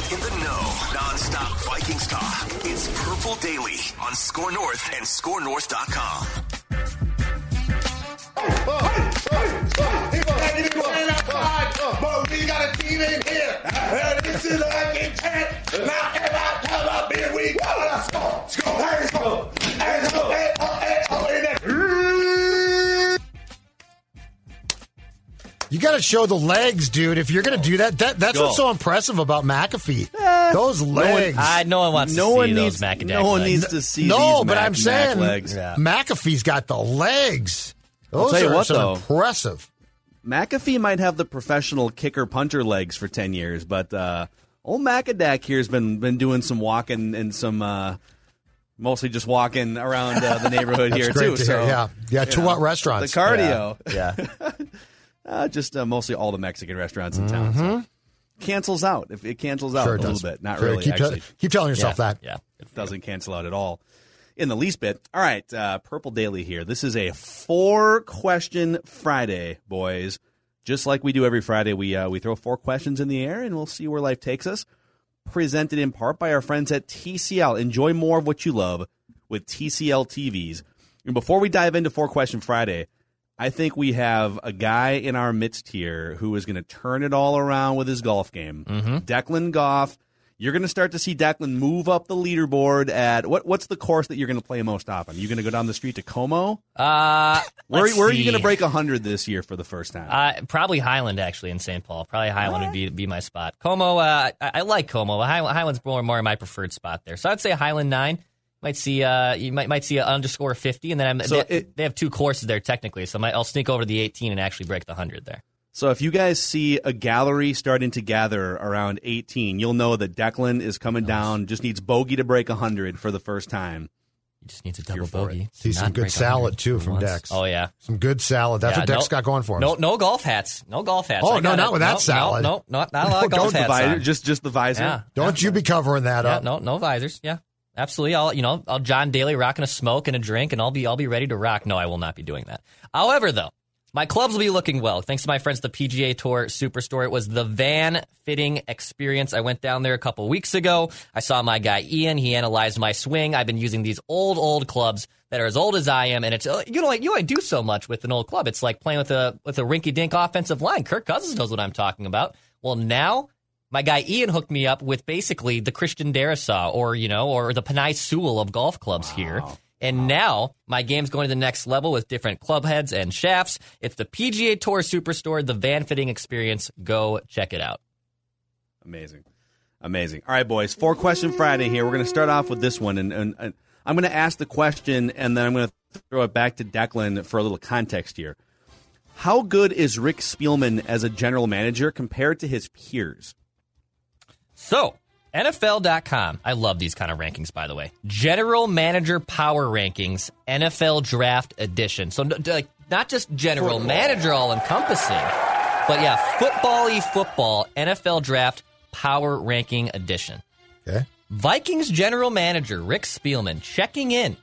Get in the know. Non-stop Vikings talk. It's Purple Daily on Score North and ScoreNorth.com. But we got a team in here. And this is a big chance. Now everybody come up here. We got a score. Score. Hey, score. Hey, score. Hey, oh, You got to show the legs, dude. If you're going to do that, that that's Go. what's so impressive about McAfee. Those legs. I, no one wants No to one see needs. those Macadac No one legs. needs to see no, these but Mac- I'm Mac saying legs. Yeah. McAfee's got the legs. Those tell you are what, some though. impressive. McAfee might have the professional kicker punter legs for ten years, but uh, old Macadac here's been been doing some walking and some uh, mostly just walking around uh, the neighborhood here too. to so hear. Yeah, yeah. To know, what restaurants? The cardio, Yeah. uh, just uh, mostly all the Mexican restaurants in town. So. Cancels out if it cancels out Mm-hmm. Sure a it little bit. Not Sure, really. Keep, te- actually, keep telling yourself that. Yeah. it doesn't cancel out at all in the least bit. All right, uh, Purple Daily here. This is a four question Friday, boys. Just like we do every Friday, we uh, we throw four questions in the air and we'll see where life takes us. Presented in part by our friends at TCL. Enjoy more of what you love with TCL TVs. And before we dive into four question Friday, I think we have a guy in our midst here who is going to turn it all around with his golf game. Declan Goff. You're going to start to see Declan move up the leaderboard at what? What's the course that you're going to play most often? You going to go down the street to Como? Uh, Where, where are you going to break hundred this year for the first time? Uh, probably Highland, actually, in St. Paul. Probably Highland would be be my spot. Como, uh, I, I like Como. But Highland's more more my preferred spot there. So I'd say Highland nine. Might see uh you might might see an underscore fifty, and then I'm, So they, it- they have two courses there technically, so I might, I'll sneak over to the eighteen and actually break the hundred there. So if you guys see a gallery starting to gather around 18, you'll know that Declan is coming down. Just needs bogey to break 100 for the first time. He just needs a double You're bogey. See Not some good salad too from once. Dex. Oh yeah, Some good salad. That's Yeah, what Dex no- got going for us. No, no golf hats. No golf hats. Oh, I no, not it. with that no, salad. No, no, not, not a lot of golf Don't hats. divide just just the visor. yeah, Don't you be covering that Yeah, up. no, no visors. Yeah, absolutely. I'll, you know, I'll John Daly rocking a smoke and a drink, and I'll be, I'll be ready to rock. No, I will not be doing that. However, though, my clubs will be looking well thanks to my friends the PGA Tour Superstore. It was the van fitting experience. I went down there a couple weeks ago. I saw my guy Ian. He analyzed my swing. I've been using these old, old clubs that are as old as I am, and it's uh, you know, like you, I do so much with an old club. It's like playing with a with a rinky dink offensive line. Kirk Cousins knows what I'm talking about. Well, now my guy Ian hooked me up with basically the Christian Darrisaw or, you know, or the Penei Sewell of golf clubs here. And now my game's going to the next level with different club heads and shafts. It's the PGA Tour Superstore, the van fitting experience. Go check it out. Amazing. Amazing. All right, boys. Four question Friday here. We're going to start off with this one. And, and, and I'm going to ask the question, and then I'm going to throw it back to Declan for a little context here. How good is Rick Spielman as a general manager compared to his peers? So, NFL.com. I love these kind of rankings, by the way. General Manager Power Rankings, NFL Draft Edition. So, like, not just general manager all encompassing, but yeah, football y football, NFL Draft Power Ranking Edition. Okay. Vikings general manager Rick Spielman checking in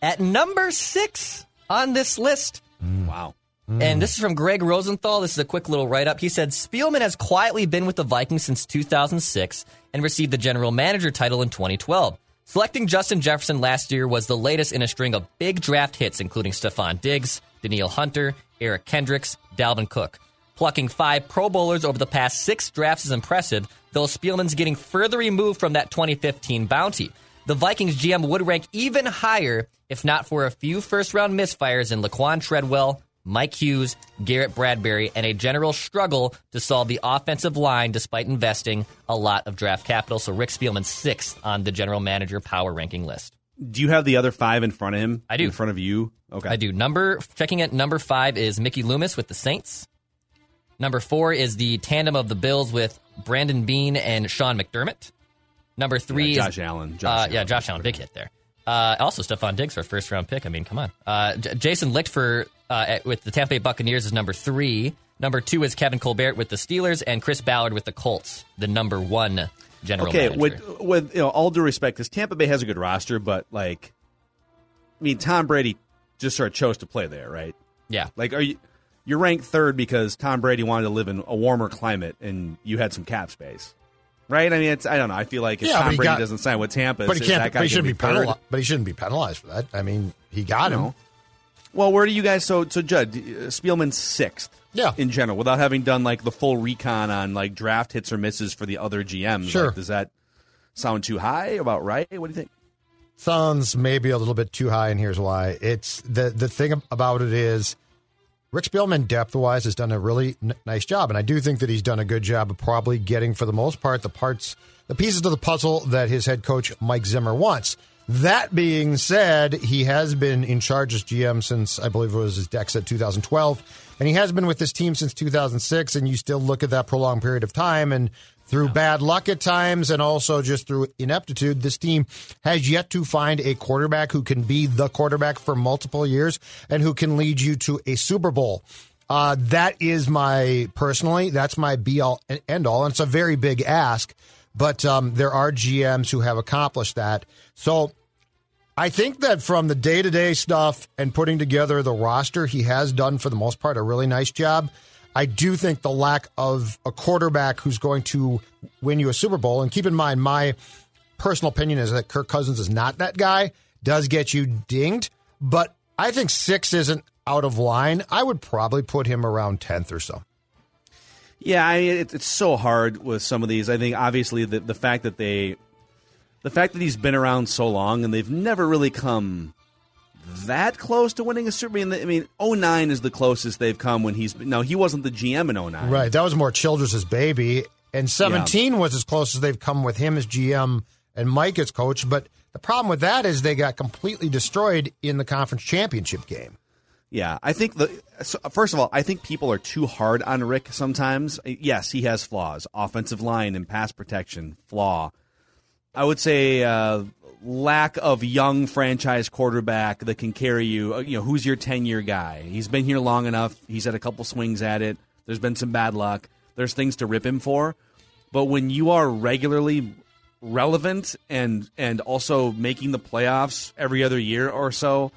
at number six on this list. Mm. Wow. And this is from Greg Rosenthal. This is a quick little write up. He said Spielman has quietly been with the Vikings since 2006 and received the general manager title in 2012. Selecting Justin Jefferson last year was the latest in a string of big draft hits, including Stefon Diggs, Danielle Hunter, Eric Kendricks, Dalvin Cook. Plucking five Pro Bowlers over the past six drafts is impressive, though Spielman's getting further removed from that 2015 bounty. The Vikings GM would rank even higher if not for a few first round misfires in Laquon Treadwell, Mike Hughes, Garrett Bradbury, and a general struggle to solve the offensive line despite investing a lot of draft capital. So Rick Spielman sixth on the general manager power ranking list. Do you have the other five in front of him? I do. In front of you? Okay. I do. Number checking at number five is Mickey Loomis with the Saints. Number four is the tandem of the Bills with Brandon Beane and Sean McDermott. Number three Yeah, is Josh Allen. uh, Josh yeah, Josh Allen, big hit there. Uh, also, Stefon Diggs for first round pick. I mean, come on. Uh, J- Jason Licht for uh, at- with the Tampa Bay Buccaneers is number three. Number two is Kevin Colbert with the Steelers, and Chris Ballard with the Colts, the number one general Okay, manager. with with you know all due respect, because Tampa Bay has a good roster, but like, I mean, Tom Brady just sort of chose to play there, right? yeah, Like, are you you're ranked third because Tom Brady wanted to live in a warmer climate and you had some cap space, right? I mean, it's I don't know. I feel like if Yeah, Tom Brady got- doesn't sign with Tampa, But he can't. That guy But he shouldn't be, third? penalized. But he shouldn't be penalized for that. I mean, he got him. No. Well, where do you guys? So, so Judd, uh, Spielman sixth. Yeah. In general, without having done like the full recon on like draft hits or misses for the other GMs, Sure. like, does that sound too high? About right? What do you think? sounds maybe a little bit too high, and here's why. It's the the thing about it is Rick Spielman, depth wise, has done a really n- nice job, and I do think that he's done a good job of probably getting, for the most part, the parts, the pieces of the puzzle that his head coach Mike Zimmer wants. That being said, he has been in charge as GM since I believe it was his Dex at 2012, and he has been with this team since 2006. And you still look at that prolonged period of time, and through bad luck at times, and also just through ineptitude, this team has yet to find a quarterback who can be the quarterback for multiple years and who can lead you to a Super Bowl. Uh, that is my personally, that's my be all and end all, and it's a very big ask. But um, there are GMs who have accomplished that. So I think that from the day to day stuff and putting together the roster, he has done for the most part a really nice job. I do think the lack of a quarterback who's going to win you a Super Bowl, and keep in mind, my personal opinion is that Kirk Cousins is not that guy, does get you dinged. But I think six isn't out of line. I would probably put him around 10th or so. Yeah, I it's so hard with some of these. I think obviously the the fact that they, the fact that he's been around so long and they've never really come that close to winning a Super Bowl. I mean, 09 is the closest they've come when he's no, he wasn't the GM in 09. Right. That was more Childress's baby. And 17 was as close as they've come with him as GM and Mike as coach. But the problem with that is they got completely destroyed in the conference championship game. Yeah, I think the so, first of all, I think people are too hard on Rick sometimes. Yes, he has flaws, offensive line and pass protection flaw. I would say uh, lack of young franchise quarterback that can carry you. uh, You know, who's your ten year guy? He's been here long enough. He's had a couple swings at it. There's been some bad luck. There's things to rip him for, but when you are regularly relevant and and also making the playoffs every other year or so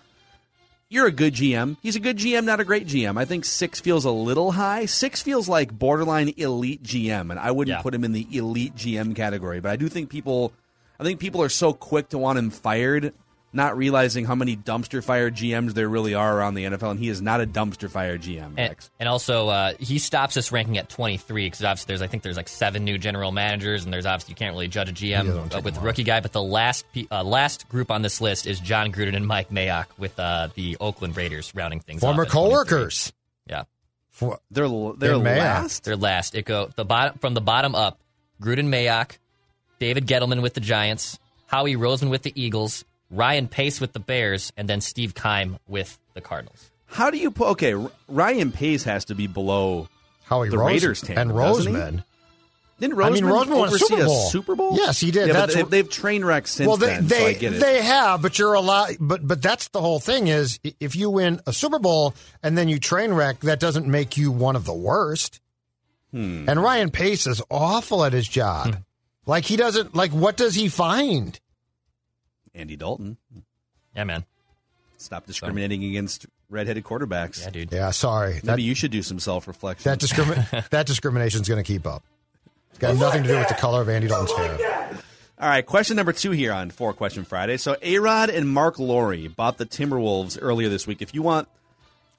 you're a good GM. He's a good GM, not a great GM. I think six feels a little high. Six feels like borderline elite GM, and I wouldn't Yeah. put him in the elite GM category. But I do think people, I think people are so quick to want him fired, not realizing how many dumpster fire GMs there really are around the NFL, and he is not a dumpster fire GM. And, and also, uh, he stops us ranking at 23 because obviously there's I think there's like seven new general managers, and there's obviously you can't really judge a GM uh, with a rookie guy. But the last uh, last group on this list is Jon Gruden and Mike Mayock with uh, the Oakland Raiders rounding things. Former off at 23. coworkers. Yeah, For, They're they're And Mayock. last. they're last. It go the bottom from the bottom up. Gruden, Mayock, David Gettleman with the Giants, Howie Roseman with the Eagles, Ryan Pace with the Bears, and then Steve Keim with the Cardinals. How do you put? Okay, Ryan Pace has to be below. Howie The Rose- Raiders tandem, and doesn't? Roseman. Didn't I mean, Roseman won a Super Bowl. Super Bowl? Yes, he did. Yeah, That's but they, they've train wrecked since well, they then, they, so I get it. they have, but you're allowed. But but that's the whole thing is if you win a Super Bowl and then you train wreck, that doesn't make you one of the worst. Hmm. And Ryan Pace is awful at his job. Like he doesn't like. What does he find? Andy Dalton. Yeah, man. Stop discriminating against redheaded quarterbacks. Yeah, dude. Yeah, sorry. That Maybe you should do some self reflection. that discrimin- that discrimination is going to keep up. It's got nothing to do with the color of Andy Dalton's hair. All right, question number two here on Four Question Friday. So, A Rod and Marc Lore bought the Timberwolves earlier this week. If you want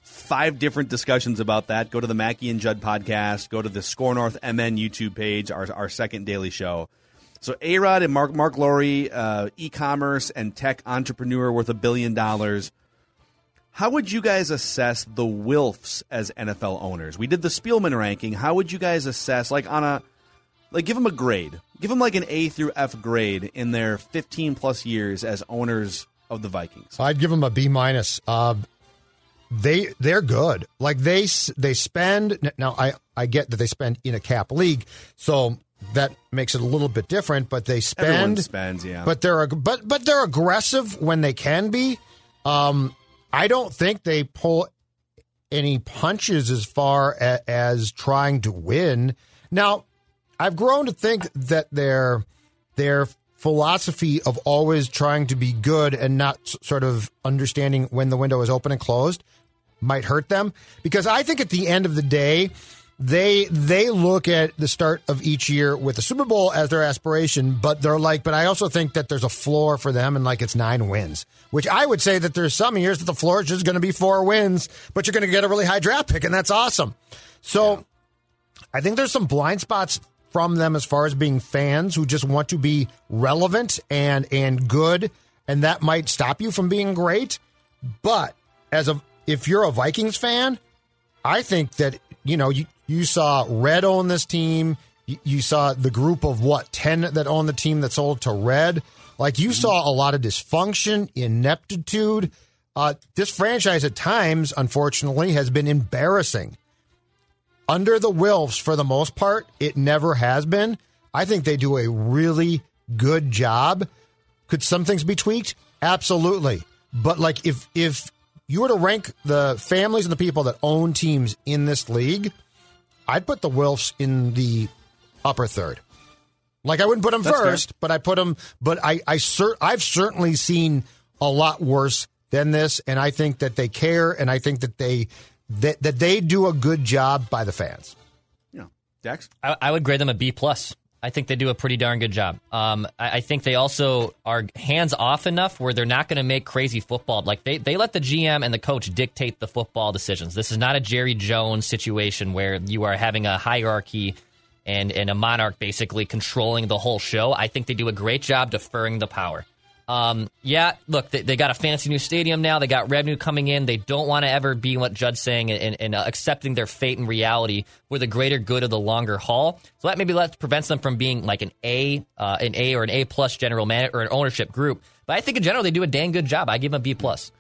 five different discussions about that. Go to the Mackey and Judd podcast. Go to the Score North MN YouTube page, our, our second daily show. So A Rod and Mark Marc Lore, uh, e-commerce and tech entrepreneur worth a billion dollars. How would you guys assess the Wilfs as NFL owners? We did the Spielman ranking. How would you guys assess, like on a, like give them a grade, give them like an A through F grade in their 15 plus years as owners of the Vikings? I'd give them a B minus. Uh, they they're good. Like they they spend now. I I get that they spend in a cap league, so that makes it a little bit different. But they Everyone spend, spends, yeah. But they're but but they're aggressive when they can be. Um, I don't think they pull any punches as far a, as trying to win. Now, I've grown to think that their their philosophy of always trying to be good and not sort of understanding when the window is open and closed might hurt them because I think at the end of the day they they look at the start of each year with the Super Bowl as their aspiration, but they're like, but I also think that there's a floor for them and like it's nine wins, which I would say that there's some years that the floor is just going to be four wins, but you're going to get a really high draft pick, and that's awesome. So I think there's some blind spots from them as far as being fans who just want to be relevant and and good, and that might stop you from being great. But as a if you're a Vikings fan, I think that you know you you saw Red own this team. You, you saw the group of what ten that own the team that sold to Red. Like you saw a lot of dysfunction, ineptitude. Uh, this franchise at times, unfortunately, has been embarrassing. Under the Wilfs, for the most part, it never has been. I think they do a really good job. Could some things be tweaked? Absolutely. But like if if you were to rank the families and the people that own teams in this league, I'd put the Wilfs in the upper third. Like I wouldn't put them That's fair. first, but I put them. But I I cer- I've certainly seen a lot worse than this, and I think that they care, and I think that they that that they do a good job by the fans. Yeah, Dex? I, I would grade them a B plus. I think they do a pretty darn good job. Um, I, I think they also are hands off enough where they're not going to make crazy football. Like they, they let the GM and the coach dictate the football decisions. This is not a Jerry Jones situation where you are having a hierarchy and, and a monarch basically controlling the whole show. I think they do a great job deferring the power. Um, yeah, look, they, they got a fancy new stadium now. They got revenue coming in. They don't want to ever be what Judd's saying and, and uh, accepting their fate and reality for the greater good of the longer haul. So that maybe that prevents them from being like an A, uh, an A or an A plus general man or an ownership group. But I think in general they do a dang good job. I give them a B plus.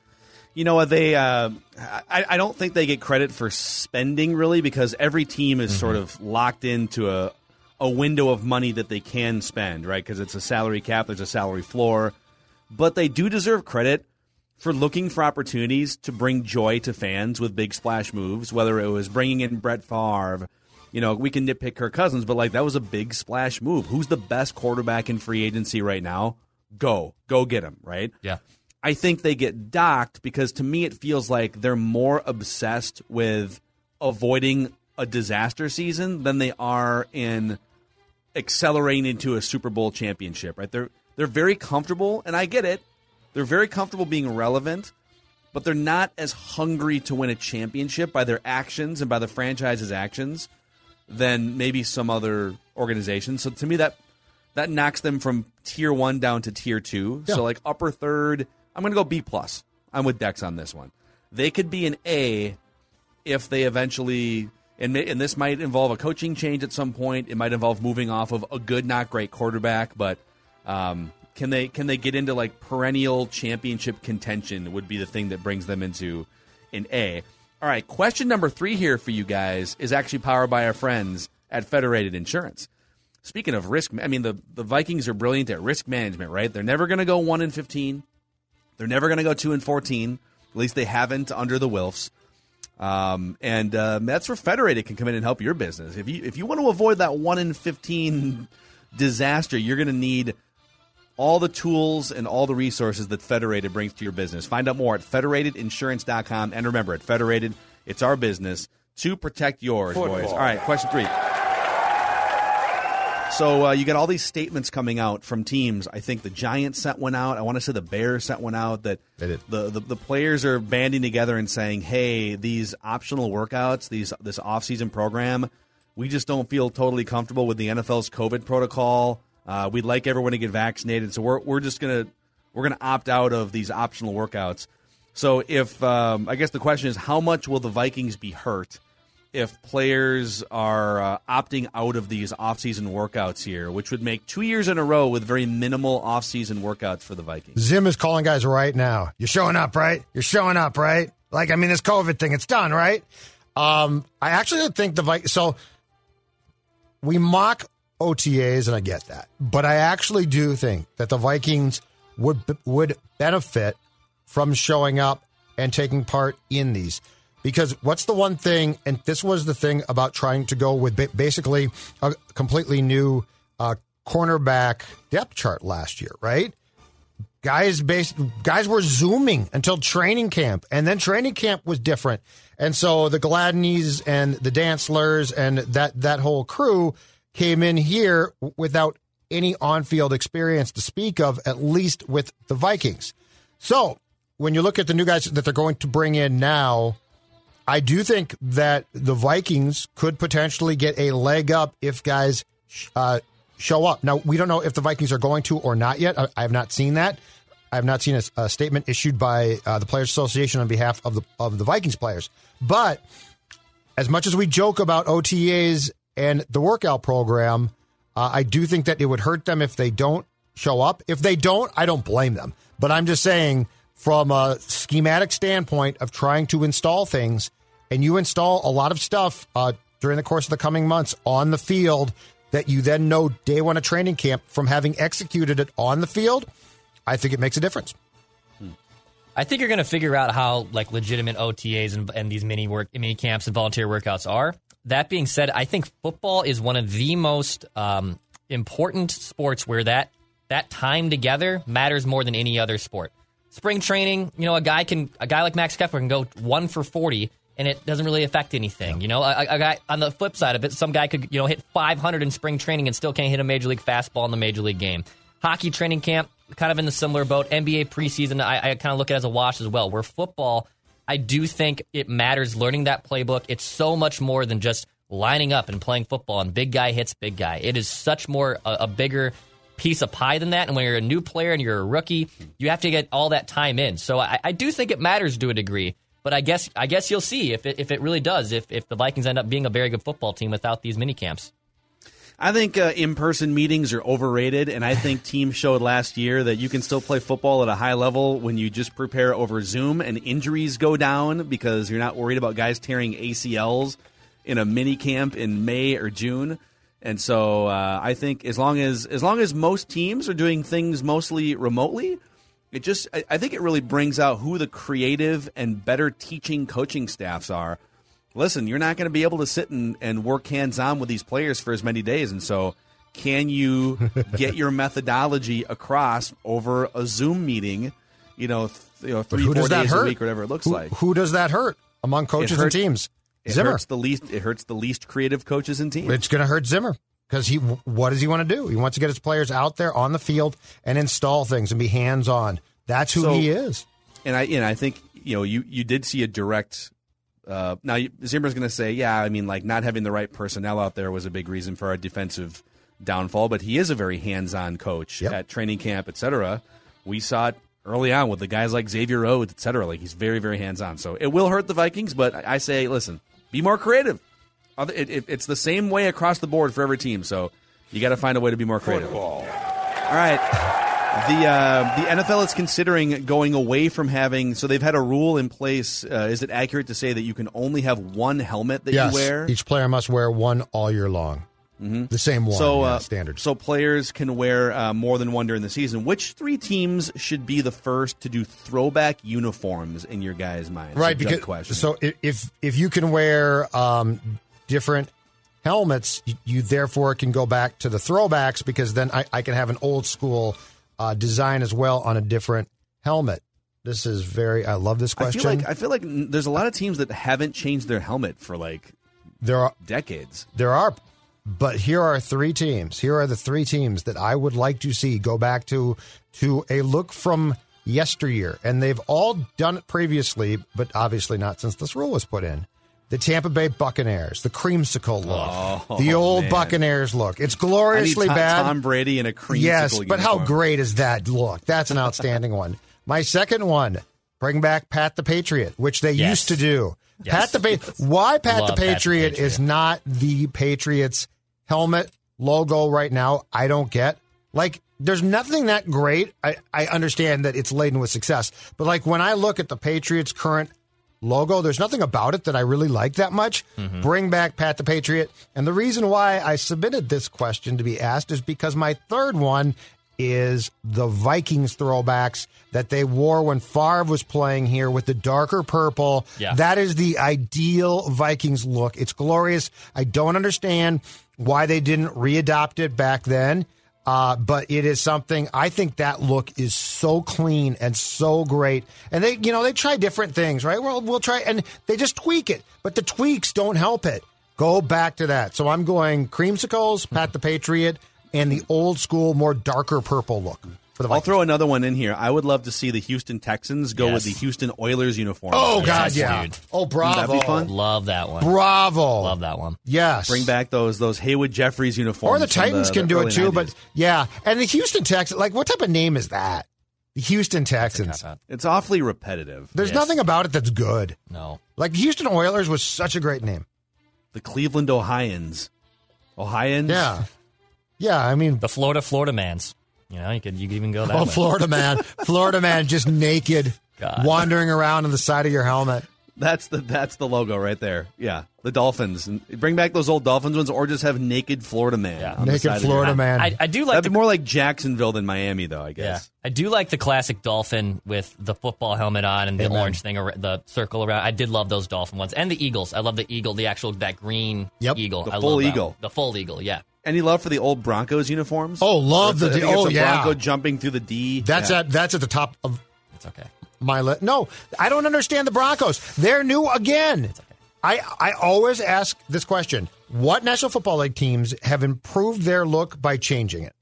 You know what? They, uh, I, I don't think they get credit for spending really because every team is sort of locked into a, a window of money that they can spend, right? Because it's a salary cap, there's a salary floor. But they do deserve credit for looking for opportunities to bring joy to fans with big splash moves, whether it was bringing in Brett Favre. You know, we can nitpick Kirk Cousins, but like that was a big splash move. Who's the best quarterback in free agency right now? Go. Go get him, right? Yeah. I think they get docked because to me it feels like they're more obsessed with avoiding a disaster season than they are in accelerating into a Super Bowl championship, right? They're they're very comfortable and I get it. They're very comfortable being relevant, but they're not as hungry to win a championship by their actions and by the franchise's actions than maybe some other organizations. So to me that that knocks them from tier 1 down to tier 2. Yeah. So like upper third, I'm going to go B plus. I'm with Dex on this one. They could be an A if they eventually and, and this might involve a coaching change at some point. It might involve moving off of a good, not great quarterback, but um, can they can they get into like perennial championship contention? Would be the thing that brings them into an A. All right, question number three here for you guys is actually powered by our friends at Federated Insurance. Speaking of risk, I mean the the Vikings are brilliant at risk management, right? They're never going to go one in fifteen. They're never going to go two and fourteen. At least they haven't under the Wilfs. Um, and uh, that's where Federated can come in and help your business. If you if you want to avoid that one in fifteen disaster, you're going to need all the tools and all the resources that Federated brings to your business. Find out more at federatedinsurance.com. And remember, at Federated, it's our business to protect yours, boys. All right, question three. So uh, you got all these statements coming out from teams. I think the Giants sent one out. I want to say the Bears sent one out that They did. The, the the players are banding together and saying, "Hey, these optional workouts, these this off-season program, we just don't feel totally comfortable with the NFL's COVID protocol. Uh, we'd like everyone to get vaccinated, so we're we're just gonna we're gonna opt out of these optional workouts." So if um, I guess the question is, how much will the Vikings be hurt? if players are uh, opting out of these off-season workouts here, which would make two years in a row with very minimal off-season workouts for the Vikings. Zim is calling guys right now. You're showing up, right? You're showing up, right? Like, I mean, this COVID thing, it's done, right? Um, I actually think the Vikings. So we mock OTAs, and I get that, but I actually do think that the Vikings would would benefit from showing up and taking part in these. Because what's the one thing, and this was the thing about trying to go with basically a completely new uh, cornerback depth chart last year, right? guys base guys were zooming until training camp and then training camp was different and so the gladneys and the Dantzlers and that that whole crew came in here without any on-field experience to speak of at least with the vikings so when you look at the new guys that they're going to bring in now i do think that the vikings could potentially get a leg up if guys uh, show up. Now, we don't know if the Vikings are going to or not yet. I, I have not seen that. I have not seen a, a statement issued by uh, the Players Association on behalf of the of the Vikings players. But as much as we joke about OTAs and the workout program, uh, I do think that it would hurt them if they don't show up. If they don't, I don't blame them. But I'm just saying, from a schematic standpoint of trying to install things, and you install a lot of stuff uh, during the course of the coming months on the field that you then know day one of training camp from having executed it on the field, I think it makes a difference. I think you're going to figure out how like legitimate OTAs and, and these mini work mini camps and volunteer workouts are. That being said, I think football is one of the most um, important sports where that that time together matters more than any other sport. Spring training, you know, a guy can a guy like Max Kepler can go one for forty and it doesn't really affect anything. You know, a, a, guy on the flip side of it, some guy could you know hit 500 in spring training and still can't hit a major league fastball in the major league game. Hockey training camp, kind of in the similar boat. NBA preseason, I, I kind of look at it as a wash as well. Where football, I do think it matters learning that playbook. It's so much more than just lining up and playing football and big guy hits big guy. It is such more a, a bigger piece of pie than that. And when you're a new player and you're a rookie, you have to get all that time in. So I, I do think it matters to a degree. But I guess I guess you'll see if it, if it really does. If if the Vikings end up being a very good football team without these mini camps. I think uh, in-person meetings are overrated, and I think teams showed last year that you can still play football at a high level when you just prepare over Zoom, and injuries go down because you're not worried about guys tearing ACLs in a mini camp in May or June. And so uh, I think as long as as long as most teams are doing things mostly remotely, it just I, I think it really brings out who the creative and better teaching coaching staffs are. Listen, you're not going to be able to sit and, and work hands on with these players for as many days, and so can you get your methodology across over a Zoom meeting? You know, th- you know, three four days a week, or whatever it looks who, like. Who does that hurt among coaches and teams? It Zimmer. hurts the least. It hurts the least creative coaches and teams. It's going to hurt Zimmer because he. What does he want to do? He wants to get his players out there on the field and install things and be hands on. That's who So- he is. And I, and I think you know, you you did see a direct. Uh, now you- Zimmer's going to say, yeah, I mean, like not having the right personnel out there was a big reason for our defensive downfall. But he is a very hands-on coach Yep. at training camp, etc. We saw it early on with the guys like Xavier Rhodes, etc. cetera. Like he's very, very hands-on. So it will hurt the Vikings, but I I say, listen, be more creative. It, it, it's the same way across the board for every team. So you got to find a way to be more creative. All right. The uh, the NFL is considering going away from having. So they've had a rule in place. Uh, is it accurate to say that you can only have one helmet that yes, you wear? each player must wear one all year long. Mm-hmm. The same one. so yeah, uh, standard. So players can wear uh, more than one during the season. Which three teams should be the first to do throwback uniforms in your guys' minds? right So, because question. so if if you can wear um, different helmets you, you therefore can go back to the throwbacks because then i, I can have an old school uh, design as well on a different helmet this is very i love this I question feel like I feel like there's a lot of teams that haven't changed their helmet for like there are decades. there are but here are three teams. Here are the three teams that I would like to see go back to to a look from yesteryear, and they've all done it previously, but obviously not since this rule was put in. The Tampa Bay Buccaneers, the creamsicle look, Oh, the old man. Buccaneers look. It's I need gloriously Tom, bad. Tom Brady in a creamsicle Yes, but how great is that look? That's an outstanding one. My second one, bring back Pat the Patriot, which they Yes. used to do. Yes. Pat the pa- why Pat Love the Pat Patriot Patriot. is not the Patriots helmet logo right now, I don't get. Like there's nothing that great. I, I understand that it's laden with success, but like when I look at the Patriots current logo, there's nothing about it that I really like that much. Mm-hmm. Bring back Pat the Patriot. And the reason why I submitted this question to be asked is because my third one is the Vikings throwbacks that they wore when Favre was playing here with the darker purple. Yeah. That is the ideal Vikings look. It's glorious. I don't understand why they didn't readopt it back then. Uh, but it is something I think that look is so clean and so great. And they, you know, they try different things, right? Well, we'll try, and they just tweak it, but the tweaks don't help it. Go back to that. So I'm going creamsicles, Pat the Patriot, and the old school, more darker purple look for the I'll throw another one in here. I would love to see the Houston Texans go Yes. with the Houston Oilers uniform. oh Yes, God, yeah. dude. Oh, bravo, Wouldn't that be fun? Love that one. bravo, Love that one. Yes, Bring back those those Haywood Jeffires uniforms. Or the from Titans can the do it too, 90s. but yeah. And the Houston Texans, like, what type of name is that? The Houston Texans. It's awfully repetitive. There's Yes. nothing about it that's good. No. Like Houston Oilers was such a great name. The Cleveland Ohioans. Ohioans? Yeah, yeah. I mean, The Florida Florida Mans. You know, you could you could even go that oh, way. Florida man, Florida man, just naked, God. wandering around on the side of your helmet. That's the that's the logo right there. Yeah. The Dolphins. Bring back those old Dolphins ones or just have naked Florida man. Yeah. on the Naked side of your Florida man. I, I do like That'd the be more like Jacksonville than Miami though, I Yeah, guess. I do like the classic dolphin with the football helmet on and the Amen. orange thing, ar- the circle around. I did love those dolphin ones and the eagles. I love the eagle, the actual that green Yep. eagle. The I full love eagle. one. the full eagle. Yeah, Any love for the old Broncos uniforms? Oh, love Or the I think D- it's oh, a yeah. Bronco jumping through the D. That's Yeah. at that's at the top of it's okay. my list. No, I don't understand the Broncos. They're new again. I, I always ask this question What National Football League teams have improved their look by changing it?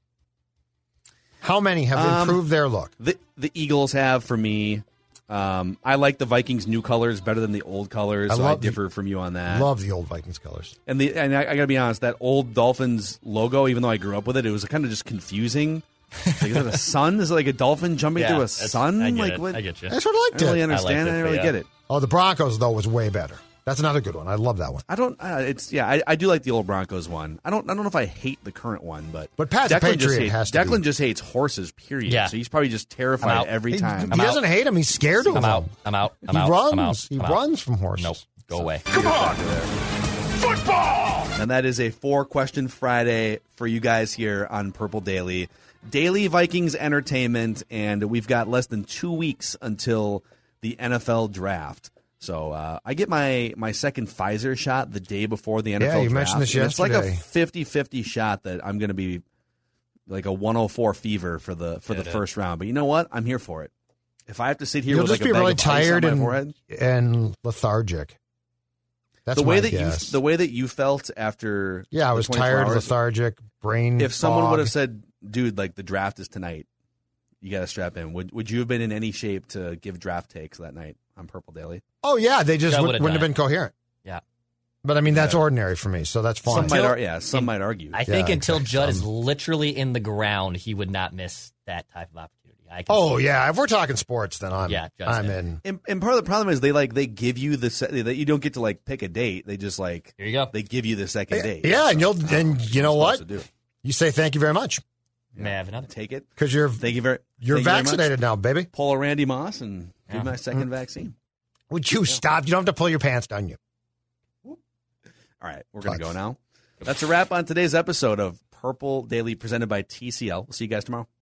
How many have Um, improved their look? The the Eagles have for me. Um, I like the Vikings new colors better than the old colors. I so I love the- differ from you on that. Love the old Vikings colors. and the and I, I gotta be honest, that old Dolphins logo, even though I grew up with it, it was kind of just confusing. Like, is it a sun? Is it like a dolphin jumping Yeah, through a sun? I get like it. what? I get you. I sort of I liked don't really it. understand. it, I, didn't really yeah. get it. Oh, the Broncos, though, was way better. That's another good one. I love that one. I don't. Uh, it's yeah. I, I do like the old Broncos one. I don't. I don't know if I hate the current one, but But Pat's a Declan just Patriot hates, has to Declan be. just hates horses. Period. Yeah. So he's probably just terrified out. every He, time. he doesn't hate him. He's scared of I'm him. out. I'm out. I'm he out. runs. I'm out. He I'm out. runs from horses. Nope. Go away. Come on. Football! And that is a four question Friday for you guys here on Purple Daily. Daily Vikings entertainment, and we've got less than two weeks until the NFL draft. So uh, I get my, my second Pfizer shot the day before the NFL Yeah, you draft. mentioned this and It's like a yesterday. 50-50 shot that I'm going to be like a 104 fever for the for the first round. But you know what? I'm here for it. If I have to sit here You'll with just like a be bag really of ice on tired my and, forehead, and lethargic. That's the way my that guess. you the way that you felt after yeah, I was tired, hours, lethargic, brain. if someone would have said, "Dude, like the draft is tonight, you got to strap in," would would you have been in any shape to give draft takes that night on Purple Daily? "Oh yeah," they just would, would've wouldn't have done been coherent. Yeah. But I mean, that's ordinary for me, so that's fine. Some might, ar- yeah, some might argue. I think Yeah, until exactly. Judd is literally in the ground, he would not miss that type of opportunity. I can oh see- yeah, if we're talking sports, then I'm Yeah, Judd's I'm in. in. and, and part of the problem is they like they give you the se- that you don't get to like pick a date. They just like Here you go. they give you the second date. Yeah, and you'll and you know what? to do. You say thank you very much May I have another? Take it. because you're Thank you very. you're thank you very much. vaccinated now, baby. Pull a Randy Moss and Yeah. give my second vaccine. Would you stop? You don't have to pull your pants down. You. All right, we're going to Fine. go now. That's a wrap on today's episode of Purple Daily presented by TCL. We'll see you guys tomorrow.